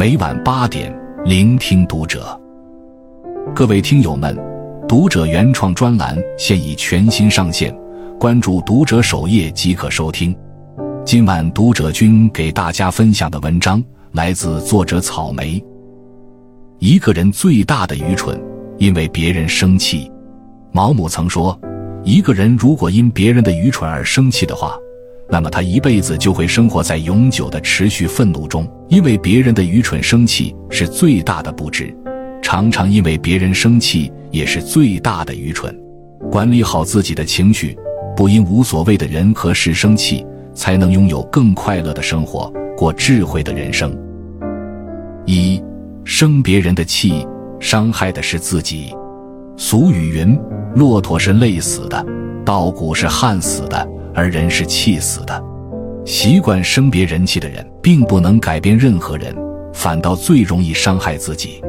每晚八点，聆听读者。各位听友们，读者原创专栏现已全新上线，关注读者首页即可收听。今晚读者君给大家分享的文章来自作者草莓。一个人最大的愚蠢，因为别人生气。毛姆曾说，一个人如果因别人的愚蠢而生气的话。那么他一辈子就会生活在永久的持续愤怒中，因为别人的愚蠢生气是最大的不值，常常因为别人生气也是最大的愚蠢。管理好自己的情绪，不因无所谓的人和事生气，才能拥有更快乐的生活，过智慧的人生。一生别人的气，伤害的是自己。俗语云：“骆驼是累死的，稻谷是旱死的。”而人是气死的，习惯生别人气的人，并不能改变任何人，反倒最容易伤害自己。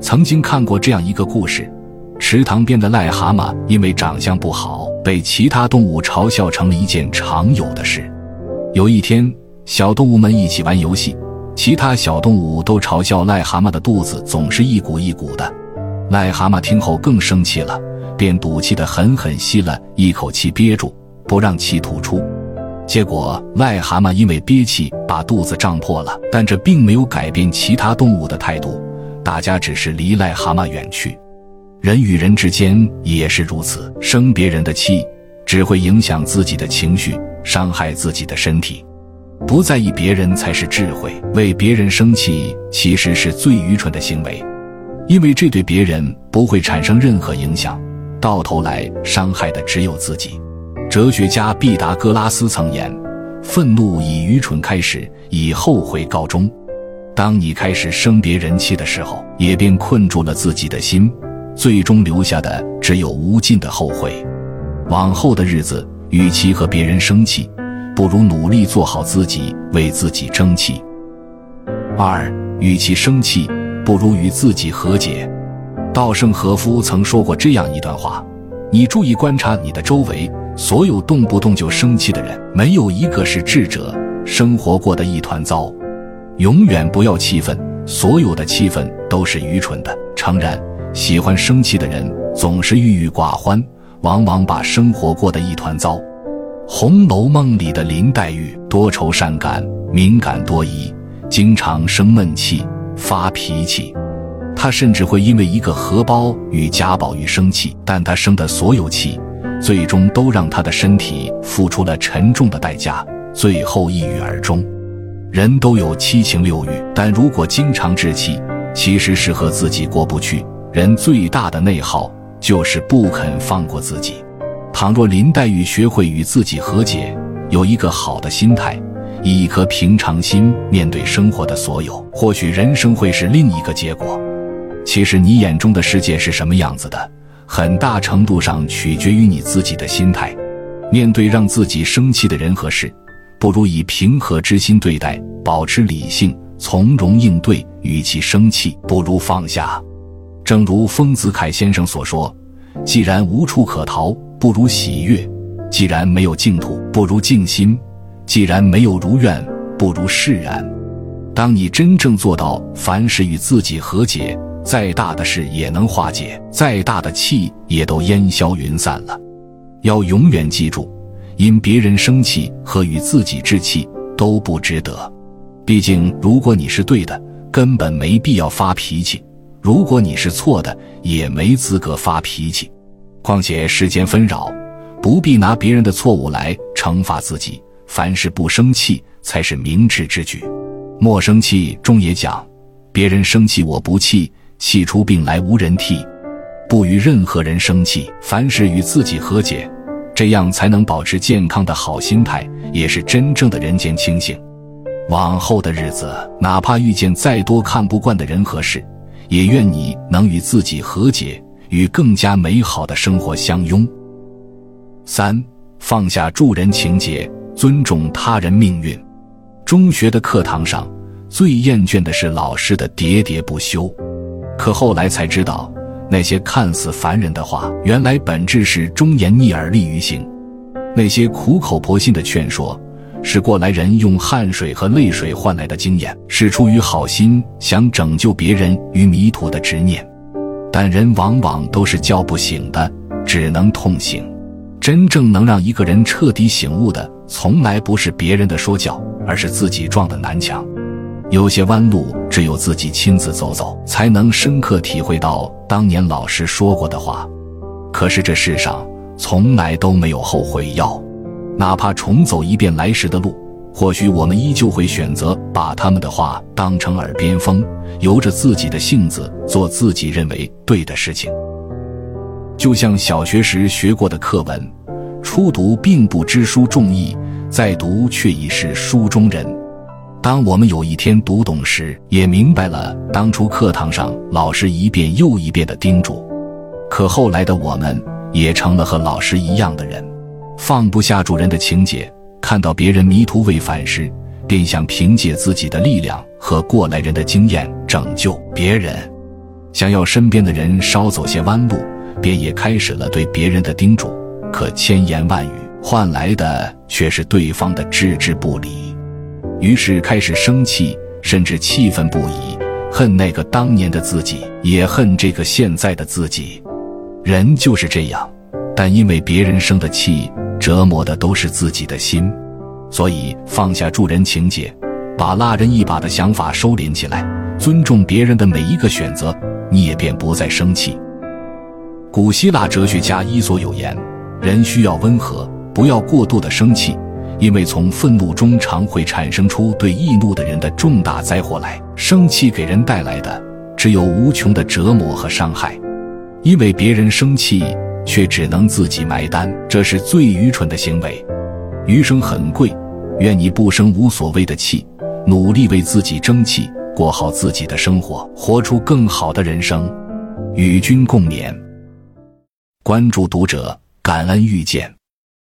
曾经看过这样一个故事：池塘边的癞蛤蟆因为长相不好，被其他动物嘲笑成了一件常有的事。有一天，小动物们一起玩游戏，其他小动物都嘲笑癞蛤蟆的肚子总是一鼓一鼓的。癞蛤蟆听后更生气了，便赌气的狠狠吸了一口气，憋住。不让气吐出，结果癞蛤蟆因为憋气把肚子胀破了，但这并没有改变其他动物的态度，大家只是离癞蛤蟆远去。人与人之间也是如此，生别人的气只会影响自己的情绪，伤害自己的身体。不在意别人才是智慧，为别人生气其实是最愚蠢的行为，因为这对别人不会产生任何影响，到头来伤害的只有自己。哲学家毕达哥拉斯曾言：“愤怒以愚蠢开始，以后悔告终。”当你开始生别人气的时候，也便困住了自己的心，最终留下的只有无尽的后悔。往后的日子，与其和别人生气，不如努力做好自己，为自己争气。二，与其生气，不如与自己和解。稻盛和夫曾说过这样一段话：“你注意观察你的周围。”所有动不动就生气的人，没有一个是智者。生活过得一团糟，永远不要气愤，所有的气愤都是愚蠢的。诚然，喜欢生气的人总是郁郁寡欢，往往把生活过得一团糟。《红楼梦》里的林黛玉多愁善感，敏感多疑，经常生闷气、发脾气。她甚至会因为一个荷包与贾宝玉生气，但她生的所有气。最终都让他的身体付出了沉重的代价，最后抑郁而终。人都有七情六欲，但如果经常置气，其实是和自己过不去。人最大的内耗就是不肯放过自己。倘若林黛玉学会与自己和解，有一个好的心态，以一颗平常心面对生活的所有，或许人生会是另一个结果。其实你眼中的世界是什么样子的？很大程度上取决于你自己的心态。面对让自己生气的人和事，不如以平和之心对待，保持理性，从容应对。与其生气，不如放下。正如丰子恺先生所说：“既然无处可逃，不如喜悦；既然没有净土，不如静心；既然没有如愿，不如释然。”当你真正做到凡事与自己和解。再大的事也能化解，再大的气也都烟消云散了。要永远记住，因别人生气和与自己置气都不值得。毕竟，如果你是对的，根本没必要发脾气；如果你是错的，也没资格发脾气。况且世间纷扰，不必拿别人的错误来惩罚自己。凡事不生气才是明智之举。莫生气中也讲：别人生气我不气。气出病来无人替，不与任何人生气，凡事与自己和解，这样才能保持健康的好心态，也是真正的人间清醒。往后的日子，哪怕遇见再多看不惯的人和事，也愿你能与自己和解，与更加美好的生活相拥。三，放下助人情节，尊重他人命运。中学的课堂上，最厌倦的是老师的喋喋不休。可后来才知道，那些看似烦人的话，原来本质是忠言逆耳利于行；那些苦口婆心的劝说，是过来人用汗水和泪水换来的经验，是出于好心想拯救别人于迷途的执念。但人往往都是叫不醒的，只能痛醒。真正能让一个人彻底醒悟的，从来不是别人的说教，而是自己撞的南墙。有些弯路，只有自己亲自走走，才能深刻体会到当年老师说过的话。可是这世上从来都没有后悔药，哪怕重走一遍来时的路，或许我们依旧会选择把他们的话当成耳边风，由着自己的性子做自己认为对的事情。就像小学时学过的课文：“初读并不知书重义，再读却已是书中人。”当我们有一天读懂时，也明白了当初课堂上老师一遍又一遍的叮嘱。可后来的我们也成了和老师一样的人，放不下主人的情节，看到别人迷途未返时，便想凭借自己的力量和过来人的经验拯救别人。想要身边的人少走些弯路，便也开始了对别人的叮嘱。可千言万语换来的却是对方的置之不理。于是开始生气，甚至气愤不已，恨那个当年的自己，也恨这个现在的自己。人就是这样，但因为别人生的气，折磨的都是自己的心，所以放下助人情节，把拉人一把的想法收敛起来，尊重别人的每一个选择，你也便不再生气。古希腊哲学家伊索有言：人需要温和，不要过度的生气。因为从愤怒中常会产生出对易怒的人的重大灾祸来，生气给人带来的只有无穷的折磨和伤害。因为别人生气，却只能自己埋单，这是最愚蠢的行为。余生很贵，愿你不生无所谓的气，努力为自己争气，过好自己的生活，活出更好的人生。与君共勉。关注读者，感恩遇见。